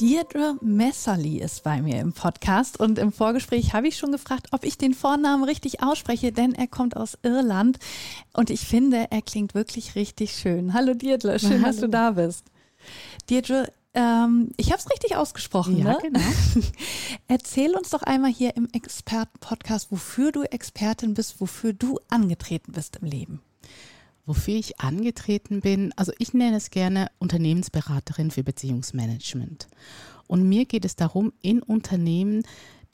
Deirdre Messerly ist bei mir im Podcast und im Vorgespräch habe ich schon gefragt, ob ich den Vornamen richtig ausspreche, denn er kommt aus Irland und ich finde, er klingt wirklich richtig schön. Hallo Deirdre, schön, Hallo. dass du da bist. Deirdre, ähm, ich habe es richtig ausgesprochen, ja, ne? genau. Erzähl uns doch einmal hier im Experten-Podcast, wofür du Expertin bist, wofür du angetreten bist im Leben wofür ich angetreten bin. Also ich nenne es gerne Unternehmensberaterin für Beziehungsmanagement. Und mir geht es darum, in Unternehmen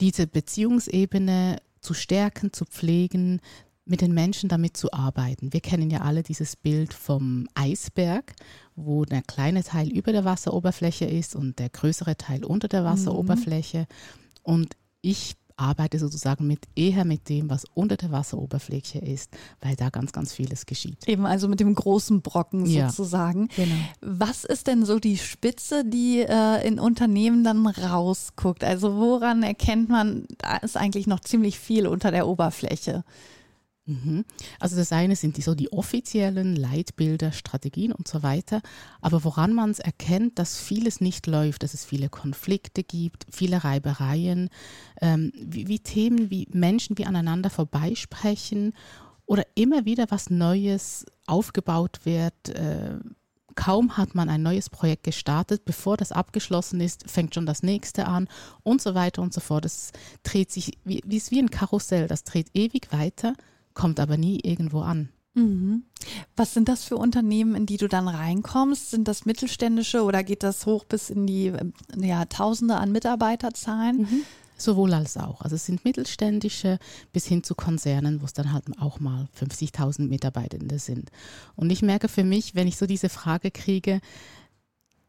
diese Beziehungsebene zu stärken, zu pflegen, mit den Menschen damit zu arbeiten. Wir kennen ja alle dieses Bild vom Eisberg, wo der kleine Teil über der Wasseroberfläche ist und der größere Teil unter der mhm. Wasseroberfläche. Mhm. Und ich arbeite sozusagen mit eher mit dem, was unter der Wasseroberfläche ist, weil da ganz, ganz vieles geschieht. Eben also mit dem großen Brocken sozusagen. Ja, genau. Was ist denn so die Spitze, die äh, in Unternehmen dann rausguckt? Also woran erkennt man, da ist eigentlich noch ziemlich viel unter der Oberfläche? Mhm. Also das eine sind die, so die offiziellen Leitbilder, Strategien und so weiter. Aber woran man es erkennt, dass vieles nicht läuft, dass es viele Konflikte gibt, viele Reibereien, ähm, wie, wie, Themen wie Menschen, die aneinander vorbeisprechen oder immer wieder was Neues aufgebaut wird. Äh, kaum hat man ein neues Projekt gestartet, bevor das abgeschlossen ist, fängt schon das nächste an und so weiter und so fort. Das dreht sich, wie, wie ist wie ein Karussell, das dreht ewig weiter kommt aber nie irgendwo an. Mhm. Was sind das für Unternehmen, in die du dann reinkommst? Sind das mittelständische oder geht das hoch bis in die ja, Tausende an Mitarbeiterzahlen? Mhm. Sowohl als auch. Also es sind mittelständische bis hin zu Konzernen, wo es dann halt auch mal 50.000 Mitarbeitende sind. Und ich merke für mich, wenn ich so diese Frage kriege,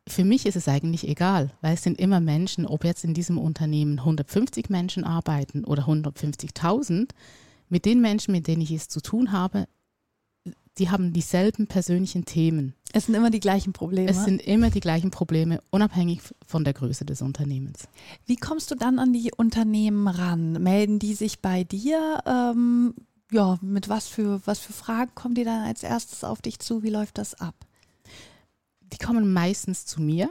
für mich ist es eigentlich egal, weil es sind immer Menschen, ob jetzt in diesem Unternehmen 150 Menschen arbeiten oder 150.000, mit den Menschen, mit denen ich es zu tun habe, die haben dieselben persönlichen Themen. Es sind immer die gleichen Probleme. Es sind immer die gleichen Probleme, unabhängig von der Größe des Unternehmens. Wie kommst du dann an die Unternehmen ran? Melden die sich bei dir? Ähm, ja, mit was für, was für Fragen kommen die dann als erstes auf dich zu? Wie läuft das ab? Die kommen meistens zu mir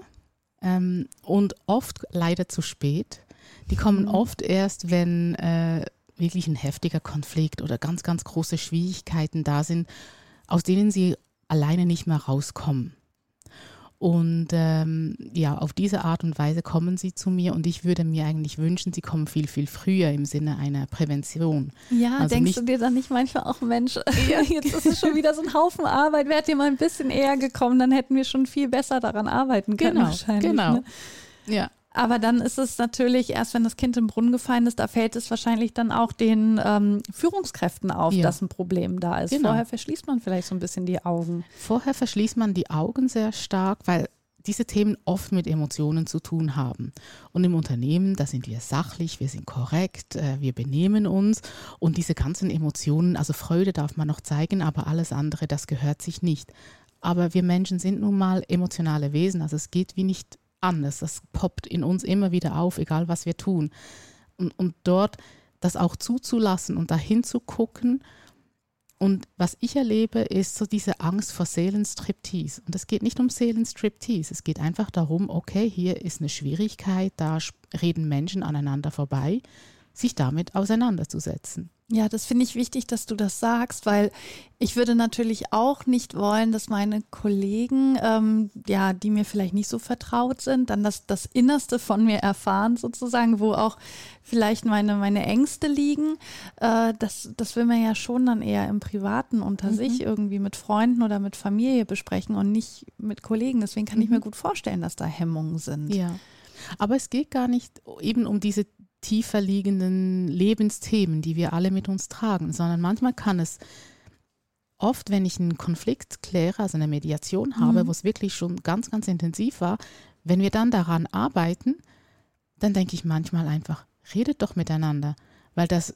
ähm, und oft leider zu spät. Die kommen mhm. oft erst, wenn äh, wirklich ein heftiger Konflikt oder ganz, ganz große Schwierigkeiten da sind, aus denen sie alleine nicht mehr rauskommen. Und ähm, ja, auf diese Art und Weise kommen sie zu mir und ich würde mir eigentlich wünschen, sie kommen viel, viel früher im Sinne einer Prävention. Ja, also denkst du dir dann nicht manchmal auch, Mensch, ja. jetzt ist es schon wieder so ein Haufen Arbeit, wärt ihr mal ein bisschen eher gekommen, dann hätten wir schon viel besser daran arbeiten können genau, wahrscheinlich. Genau. Ne? Ja. Aber dann ist es natürlich, erst wenn das Kind im Brunnen gefallen ist, da fällt es wahrscheinlich dann auch den ähm, Führungskräften auf, ja. dass ein Problem da ist. Genau. Vorher verschließt man vielleicht so ein bisschen die Augen. Vorher verschließt man die Augen sehr stark, weil diese Themen oft mit Emotionen zu tun haben. Und im Unternehmen, da sind wir sachlich, wir sind korrekt, äh, wir benehmen uns und diese ganzen Emotionen, also Freude darf man noch zeigen, aber alles andere, das gehört sich nicht. Aber wir Menschen sind nun mal emotionale Wesen, also es geht wie nicht anders. Das poppt in uns immer wieder auf, egal was wir tun. Und, und dort das auch zuzulassen und dahin zu gucken. Und was ich erlebe, ist so diese Angst vor Seelenstriptease. Und es geht nicht um Seelenstriptease. Es geht einfach darum, okay, hier ist eine Schwierigkeit, da reden Menschen aneinander vorbei, sich damit auseinanderzusetzen. Ja, das finde ich wichtig, dass du das sagst, weil ich würde natürlich auch nicht wollen, dass meine Kollegen, ähm, ja, die mir vielleicht nicht so vertraut sind, dann das, das Innerste von mir erfahren, sozusagen, wo auch vielleicht meine, meine Ängste liegen. Äh, das, das will man ja schon dann eher im Privaten unter mhm. sich irgendwie mit Freunden oder mit Familie besprechen und nicht mit Kollegen. Deswegen kann mhm. ich mir gut vorstellen, dass da Hemmungen sind. Ja. Aber es geht gar nicht eben um diese tiefer liegenden Lebensthemen, die wir alle mit uns tragen, sondern manchmal kann es oft, wenn ich einen Konflikt kläre, also eine Mediation habe, mhm. wo es wirklich schon ganz, ganz intensiv war, wenn wir dann daran arbeiten, dann denke ich manchmal einfach, redet doch miteinander, weil das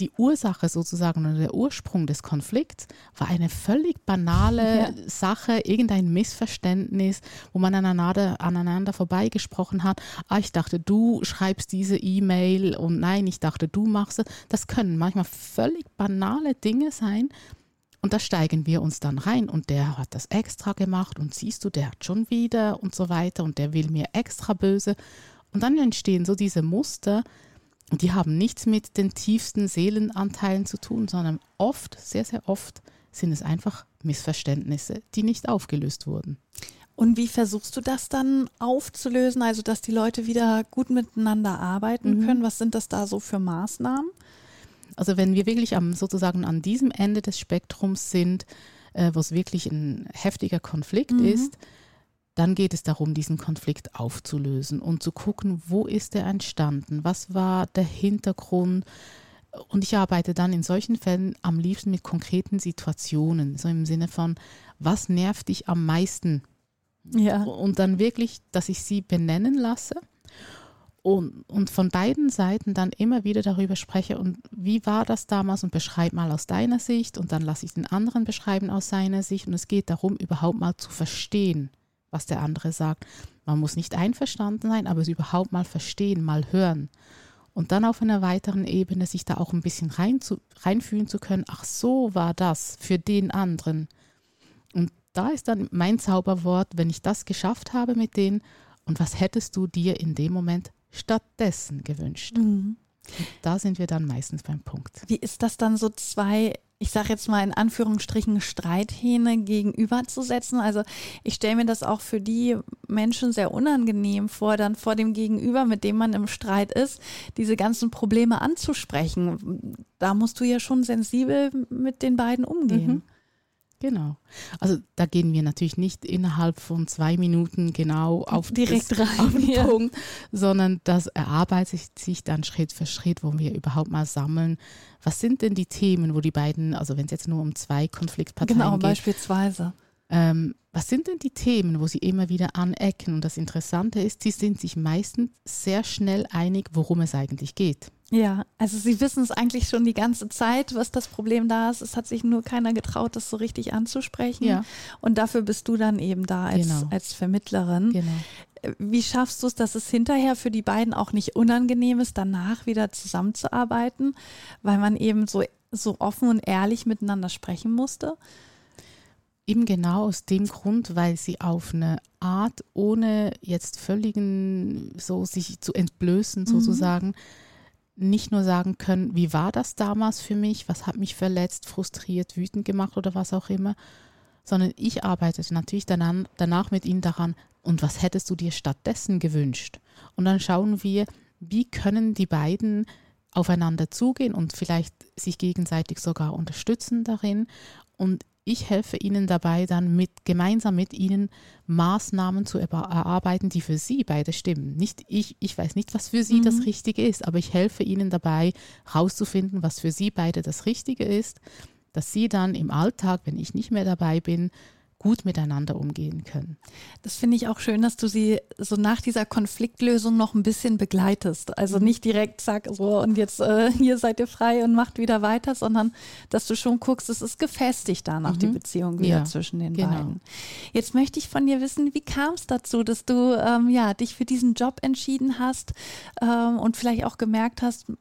die Ursache sozusagen oder der Ursprung des Konflikts war eine völlig banale ja. Sache, irgendein Missverständnis, wo man aneinander, aneinander vorbeigesprochen hat. Ah, ich dachte, du schreibst diese E-Mail und nein, ich dachte, du machst es. Das können manchmal völlig banale Dinge sein. Und da steigen wir uns dann rein und der hat das extra gemacht und siehst du, der hat schon wieder und so weiter und der will mir extra böse. Und dann entstehen so diese Muster, und die haben nichts mit den tiefsten Seelenanteilen zu tun, sondern oft, sehr, sehr oft sind es einfach Missverständnisse, die nicht aufgelöst wurden. Und wie versuchst du das dann aufzulösen, also dass die Leute wieder gut miteinander arbeiten mhm. können? Was sind das da so für Maßnahmen? Also wenn wir wirklich am, sozusagen an diesem Ende des Spektrums sind, äh, wo es wirklich ein heftiger Konflikt mhm. ist, dann geht es darum, diesen Konflikt aufzulösen und zu gucken, wo ist er entstanden, was war der Hintergrund. Und ich arbeite dann in solchen Fällen am liebsten mit konkreten Situationen, so im Sinne von, was nervt dich am meisten? Ja. Und dann wirklich, dass ich sie benennen lasse und, und von beiden Seiten dann immer wieder darüber spreche und wie war das damals und beschreib mal aus deiner Sicht und dann lasse ich den anderen beschreiben aus seiner Sicht und es geht darum, überhaupt mal zu verstehen was der andere sagt. Man muss nicht einverstanden sein, aber es überhaupt mal verstehen, mal hören. Und dann auf einer weiteren Ebene sich da auch ein bisschen rein zu, reinfühlen zu können, ach so war das für den anderen. Und da ist dann mein Zauberwort, wenn ich das geschafft habe mit denen, und was hättest du dir in dem Moment stattdessen gewünscht? Mhm. Da sind wir dann meistens beim Punkt. Wie ist das dann so zwei ich sage jetzt mal in Anführungsstrichen, Streithähne gegenüberzusetzen. Also ich stelle mir das auch für die Menschen sehr unangenehm vor, dann vor dem Gegenüber, mit dem man im Streit ist, diese ganzen Probleme anzusprechen. Da musst du ja schon sensibel mit den beiden umgehen. Mhm. Genau. Also da gehen wir natürlich nicht innerhalb von zwei Minuten genau auf, Direkt das, rein, auf den ja. Punkt, sondern das erarbeitet sich dann Schritt für Schritt, wo wir überhaupt mal sammeln, was sind denn die Themen, wo die beiden, also wenn es jetzt nur um zwei Konfliktparteien genau, geht. Genau, beispielsweise. Ähm, was sind denn die Themen, wo sie immer wieder anecken? Und das Interessante ist, sie sind sich meistens sehr schnell einig, worum es eigentlich geht. Ja, also sie wissen es eigentlich schon die ganze Zeit, was das Problem da ist. Es hat sich nur keiner getraut, das so richtig anzusprechen. Ja. Und dafür bist du dann eben da als, genau. als Vermittlerin. Genau. Wie schaffst du es, dass es hinterher für die beiden auch nicht unangenehm ist, danach wieder zusammenzuarbeiten, weil man eben so, so offen und ehrlich miteinander sprechen musste? Eben genau aus dem Grund, weil sie auf eine Art, ohne jetzt völligen, so sich zu entblößen mhm. sozusagen, mhm nicht nur sagen können, wie war das damals für mich, was hat mich verletzt, frustriert, wütend gemacht oder was auch immer, sondern ich arbeitete natürlich danach, danach mit ihnen daran, und was hättest du dir stattdessen gewünscht? Und dann schauen wir, wie können die beiden aufeinander zugehen und vielleicht sich gegenseitig sogar unterstützen darin. Und ich helfe Ihnen dabei, dann mit, gemeinsam mit Ihnen Maßnahmen zu erarbeiten, die für Sie beide stimmen. Nicht ich, ich weiß nicht, was für Sie mhm. das Richtige ist, aber ich helfe Ihnen dabei, herauszufinden, was für Sie beide das Richtige ist, dass Sie dann im Alltag, wenn ich nicht mehr dabei bin, gut miteinander umgehen können. Das finde ich auch schön, dass du sie so nach dieser Konfliktlösung noch ein bisschen begleitest. Also mhm. nicht direkt sag so und jetzt äh, hier seid ihr frei und macht wieder weiter, sondern dass du schon guckst, es ist gefestigt danach mhm. die Beziehung wieder ja, zwischen den genau. beiden. Jetzt möchte ich von dir wissen, wie kam es dazu, dass du ähm, ja dich für diesen Job entschieden hast ähm, und vielleicht auch gemerkt hast,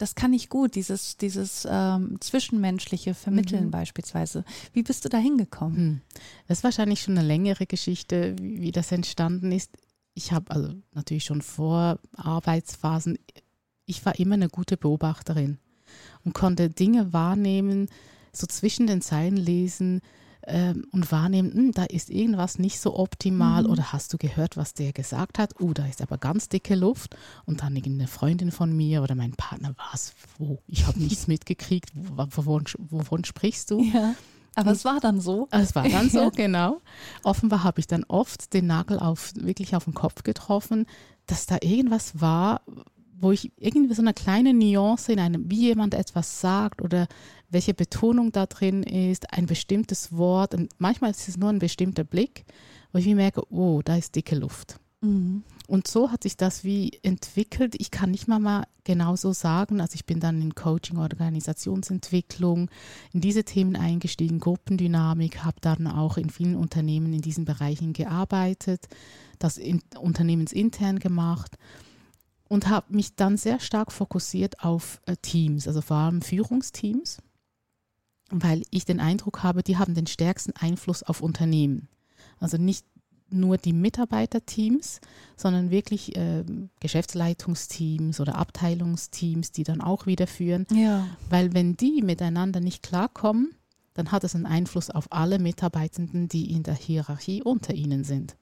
das kann ich gut, dieses, dieses ähm, zwischenmenschliche Vermitteln mhm. beispielsweise. Wie bist du da hingekommen? Hm. Das ist wahrscheinlich schon eine längere Geschichte, wie, wie das entstanden ist. Ich habe also natürlich schon vor Arbeitsphasen, ich war immer eine gute Beobachterin und konnte Dinge wahrnehmen, so zwischen den Zeilen lesen, ähm, und wahrnehmen, hm, da ist irgendwas nicht so optimal mhm. oder hast du gehört, was der gesagt hat? Oh, da ist aber ganz dicke Luft und dann eine Freundin von mir oder mein Partner, was, wo? Ich habe nichts mitgekriegt, wovon, wovon sprichst du? Ja. Aber es war dann so. Es war dann so, genau. Offenbar habe ich dann oft den Nagel auf, wirklich auf den Kopf getroffen, dass da irgendwas war, wo ich irgendwie so eine kleine Nuance in einem, wie jemand etwas sagt oder welche Betonung da drin ist, ein bestimmtes Wort und manchmal ist es nur ein bestimmter Blick, wo ich mir merke, oh, da ist dicke Luft. Mhm. Und so hat sich das wie entwickelt. Ich kann nicht mal, mal genau so sagen. Also ich bin dann in Coaching, Organisationsentwicklung, in diese Themen eingestiegen, Gruppendynamik, habe dann auch in vielen Unternehmen in diesen Bereichen gearbeitet, das in, unternehmensintern gemacht und habe mich dann sehr stark fokussiert auf äh, Teams, also vor allem Führungsteams, weil ich den Eindruck habe, die haben den stärksten Einfluss auf Unternehmen. Also nicht nur die Mitarbeiterteams, sondern wirklich äh, Geschäftsleitungsteams oder Abteilungsteams, die dann auch wieder führen. Ja. Weil wenn die miteinander nicht klarkommen, dann hat es einen Einfluss auf alle Mitarbeitenden, die in der Hierarchie unter ihnen sind.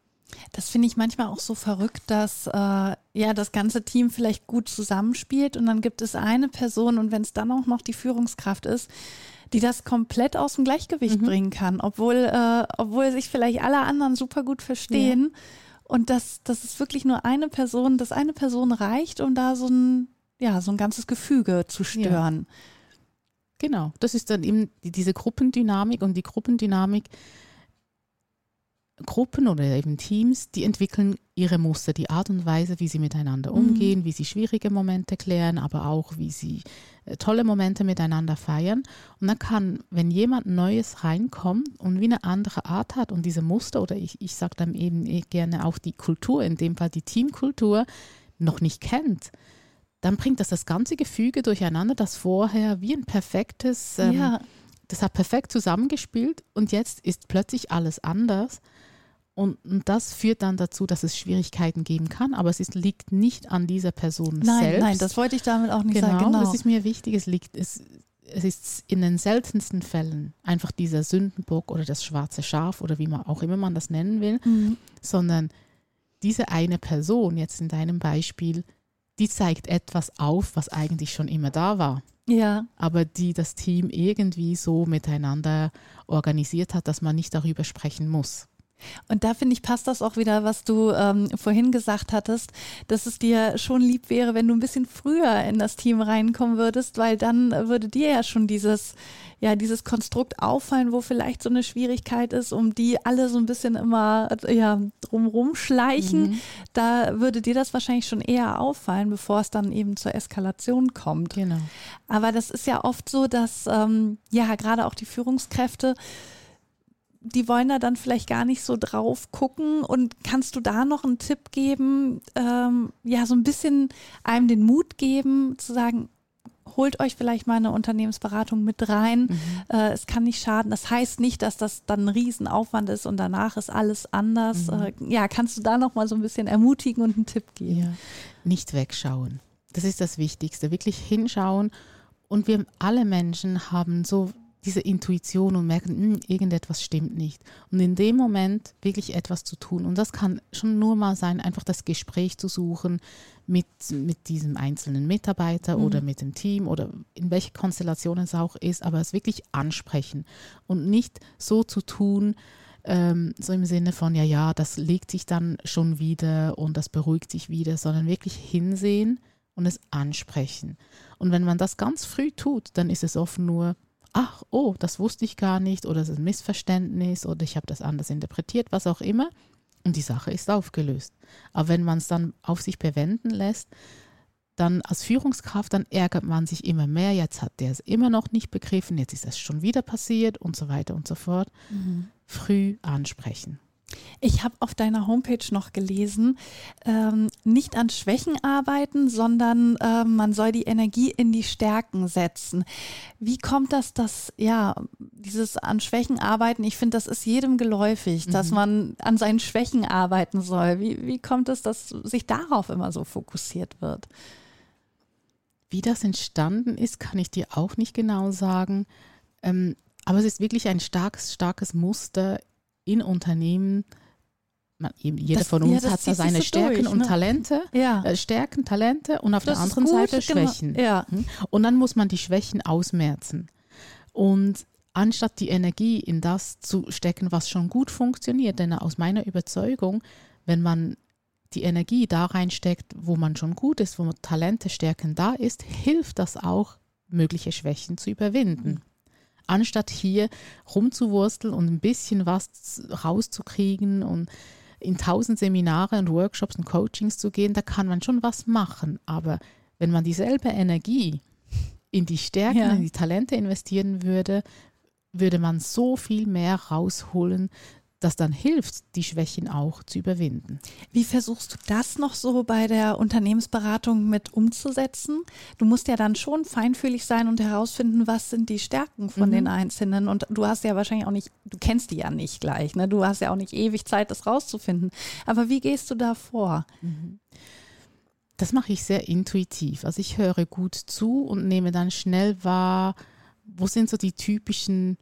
Das finde ich manchmal auch so verrückt, dass äh, ja das ganze Team vielleicht gut zusammenspielt und dann gibt es eine Person und wenn es dann auch noch die Führungskraft ist, die das komplett aus dem Gleichgewicht mhm. bringen kann, obwohl, äh, obwohl sich vielleicht alle anderen super gut verstehen. Ja. Und dass, dass es wirklich nur eine Person, dass eine Person reicht, um da so ein, ja, so ein ganzes Gefüge zu stören. Ja. Genau, das ist dann eben diese Gruppendynamik und die Gruppendynamik Gruppen oder eben Teams, die entwickeln ihre Muster, die Art und Weise, wie sie miteinander mhm. umgehen, mhm. wie sie schwierige Momente klären, aber auch wie sie tolle Momente miteinander feiern. Und dann kann, wenn jemand Neues reinkommt und wie eine andere Art hat und diese Muster oder ich, ich sage dann eben eh gerne auch die Kultur, in dem Fall die Teamkultur, noch nicht kennt, dann bringt das das ganze Gefüge durcheinander, das vorher wie ein perfektes, ähm, ja. das hat perfekt zusammengespielt und jetzt ist plötzlich alles anders. Und, das führt dann dazu, dass es Schwierigkeiten geben kann, aber es ist, liegt nicht an dieser Person nein, selbst. Nein, das wollte ich damit auch nicht genau, sagen. Genau, das ist mir wichtig. Es liegt, es, es ist in den seltensten Fällen einfach dieser Sündenbock oder das schwarze Schaf oder wie man auch immer man das nennen will, mhm. sondern diese eine Person jetzt in deinem Beispiel, die zeigt etwas auf, was eigentlich schon immer da war. Ja. Aber die das Team irgendwie so miteinander organisiert hat, dass man nicht darüber sprechen muss. Und da finde ich, passt das auch wieder, was du ähm, vorhin gesagt hattest, dass es dir schon lieb wäre, wenn du ein bisschen früher in das Team reinkommen würdest, weil dann würde dir ja schon dieses, ja, dieses Konstrukt auffallen, wo vielleicht so eine Schwierigkeit ist, um die alle so ein bisschen immer ja, drumrum schleichen. Mhm. Da würde dir das wahrscheinlich schon eher auffallen, bevor es dann eben zur Eskalation kommt. Genau. Aber das ist ja oft so, dass ähm, ja gerade auch die Führungskräfte die wollen da dann vielleicht gar nicht so drauf gucken. Und kannst du da noch einen Tipp geben, ähm, ja, so ein bisschen einem den Mut geben, zu sagen, holt euch vielleicht mal eine Unternehmensberatung mit rein. Mhm. Äh, es kann nicht schaden. Das heißt nicht, dass das dann ein Riesenaufwand ist und danach ist alles anders. Mhm. Äh, ja, kannst du da noch mal so ein bisschen ermutigen und einen Tipp geben? Ja. Nicht wegschauen. Das ist das Wichtigste. Wirklich hinschauen. Und wir alle Menschen haben so diese Intuition und merken, mh, hm, irgendetwas stimmt nicht. Und in dem Moment wirklich etwas zu tun. Und das kann schon nur mal sein, einfach das Gespräch zu suchen mit, mit diesem einzelnen Mitarbeiter mhm. oder mit dem Team oder in welche Konstellation es auch ist, aber es wirklich ansprechen und nicht so zu tun, ähm, so im Sinne von, ja, ja, das legt sich dann schon wieder und das beruhigt sich wieder, sondern wirklich hinsehen und es ansprechen. Und wenn man das ganz früh tut, dann ist es oft nur ach, oh, das wusste ich gar nicht oder es ist ein Missverständnis oder ich habe das anders interpretiert, was auch immer. Und die Sache ist aufgelöst. Aber wenn man es dann auf sich bewenden lässt, dann als Führungskraft, dann ärgert man sich immer mehr. Jetzt hat der es immer noch nicht begriffen, jetzt ist das schon wieder passiert und so weiter und so fort. Mhm. Früh ansprechen. Ich habe auf deiner Homepage noch gelesen, ähm, nicht an Schwächen arbeiten, sondern äh, man soll die Energie in die Stärken setzen. Wie kommt das, dass, ja, dieses an Schwächen arbeiten, ich finde, das ist jedem geläufig, mhm. dass man an seinen Schwächen arbeiten soll. Wie, wie kommt es, dass sich darauf immer so fokussiert wird? Wie das entstanden ist, kann ich dir auch nicht genau sagen. Ähm, aber es ist wirklich ein starkes, starkes Muster in Unternehmen, man, jeder das, von uns ja, hat da seine Stärken durch, und ne? Talente, ja. äh, Stärken, Talente und auf das der anderen gut, Seite genau. Schwächen. Genau. Ja. Hm? Und dann muss man die Schwächen ausmerzen. Und anstatt die Energie in das zu stecken, was schon gut funktioniert, denn aus meiner Überzeugung, wenn man die Energie da reinsteckt, wo man schon gut ist, wo Talente, Stärken da ist, hilft das auch, mögliche Schwächen zu überwinden. Anstatt hier rumzuwursteln und ein bisschen was rauszukriegen und in tausend Seminare und Workshops und Coachings zu gehen, da kann man schon was machen. Aber wenn man dieselbe Energie in die Stärken, ja. in die Talente investieren würde, würde man so viel mehr rausholen, das dann hilft, die Schwächen auch zu überwinden. Wie versuchst du das noch so bei der Unternehmensberatung mit umzusetzen? Du musst ja dann schon feinfühlig sein und herausfinden, was sind die Stärken von mhm. den Einzelnen. Und du hast ja wahrscheinlich auch nicht, du kennst die ja nicht gleich, ne? Du hast ja auch nicht ewig Zeit, das rauszufinden. Aber wie gehst du da vor? Mhm. Das mache ich sehr intuitiv. Also ich höre gut zu und nehme dann schnell wahr, wo sind so die typischen,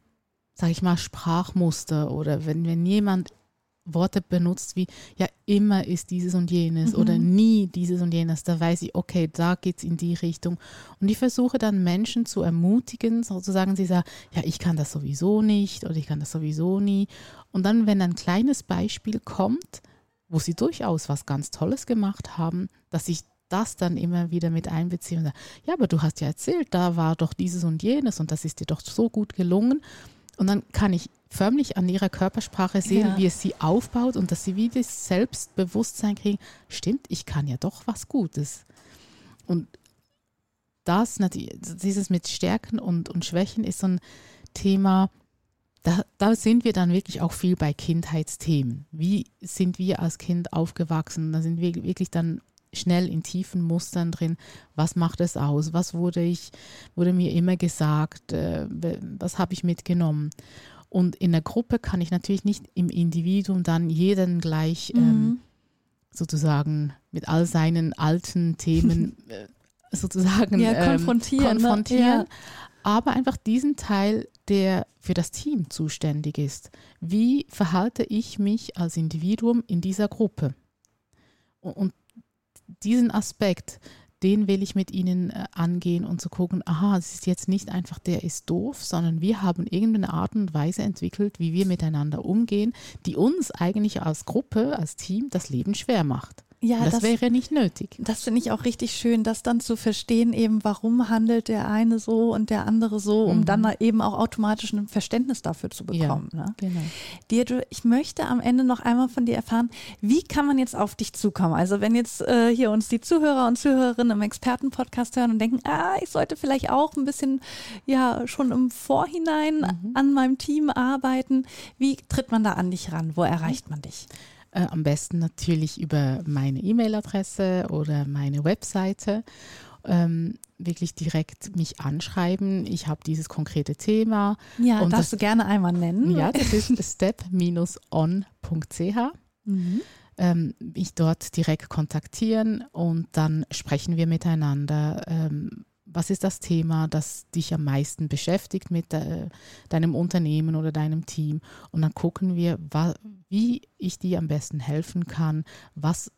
sage ich mal, Sprachmuster oder wenn, wenn jemand Worte benutzt wie, ja, immer ist dieses und jenes mhm. oder nie dieses und jenes, da weiß ich, okay, da geht es in die Richtung. Und ich versuche dann Menschen zu ermutigen, sozusagen, sie sagen, ja, ich kann das sowieso nicht oder ich kann das sowieso nie. Und dann, wenn ein kleines Beispiel kommt, wo sie durchaus was ganz Tolles gemacht haben, dass ich das dann immer wieder mit einbeziehe und sage, ja, aber du hast ja erzählt, da war doch dieses und jenes und das ist dir doch so gut gelungen. Und dann kann ich förmlich an ihrer Körpersprache sehen, ja. wie es sie aufbaut und dass sie wie das Selbstbewusstsein kriegen, stimmt, ich kann ja doch was Gutes. Und das, dieses mit Stärken und, und Schwächen ist so ein Thema, da, da, sind wir dann wirklich auch viel bei Kindheitsthemen. Wie sind wir als Kind aufgewachsen? Da sind wir wirklich dann schnell in tiefen Mustern drin. Was macht es aus? Was wurde ich, wurde mir immer gesagt? Äh, was habe ich mitgenommen? Und in der Gruppe kann ich natürlich nicht im Individuum dann jeden gleich mhm. ähm, sozusagen mit all seinen alten Themen äh, sozusagen ja, konfrontieren. Ähm, konfrontieren. Ne? Ja. Aber einfach diesen Teil der für das Team zuständig ist. Wie verhalte ich mich als Individuum in dieser Gruppe? Und diesen Aspekt, den will ich mit Ihnen äh, angehen und zu gucken, aha, es ist jetzt nicht einfach, der ist doof, sondern wir haben irgendeine Art und Weise entwickelt, wie wir miteinander umgehen, die uns eigentlich als Gruppe, als Team das Leben schwer macht. Ja, das, das, wäre nicht nötig. Das finde ich auch richtig schön, das dann zu verstehen, eben warum handelt der eine so und der andere so, um mhm. dann eben auch automatisch ein Verständnis dafür zu bekommen. Ja, ne? genau. Deirdre, ich möchte am Ende noch einmal von dir erfahren, wie kann man jetzt auf dich zukommen? Also wenn jetzt äh, hier uns die Zuhörer und Zuhörerinnen im Expertenpodcast hören und denken, ah, ich sollte vielleicht auch ein bisschen ja schon im Vorhinein mhm. an meinem Team arbeiten, wie tritt man da an dich ran? Wo erreicht man dich? Äh, am besten natürlich über meine E-Mail-Adresse oder meine Webseite. Ähm, wirklich direkt mich anschreiben. Ich habe dieses konkrete Thema. Ja, und darfst das, du gerne einmal nennen. Ja, das ist step-on.ch. Mhm. Ähm, mich dort direkt kontaktieren und dann sprechen wir miteinander. Ähm, was ist das Thema, das dich am meisten beschäftigt mit de, deinem Unternehmen oder deinem Team? Und dann gucken wir, wie ich dir am besten helfen kann, was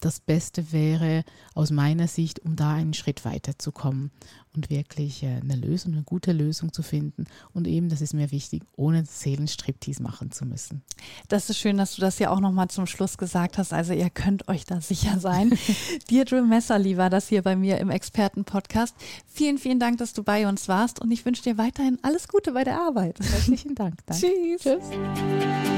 das Beste wäre aus meiner Sicht, um da einen Schritt weiterzukommen und wirklich äh, eine Lösung, eine gute Lösung zu finden. Und eben, das ist mir wichtig, ohne Seelenstriptease machen zu müssen. Das ist schön, dass du das ja auch nochmal zum Schluss gesagt hast. Also ihr könnt euch da sicher sein. Deirdre Messerli war das hier bei mir im Expertenpodcast. Vielen, vielen Dank, dass du bei uns warst und ich wünsche dir weiterhin alles Gute bei der Arbeit. Herzlichen Dank. Danke. Tschüss. Tschüss.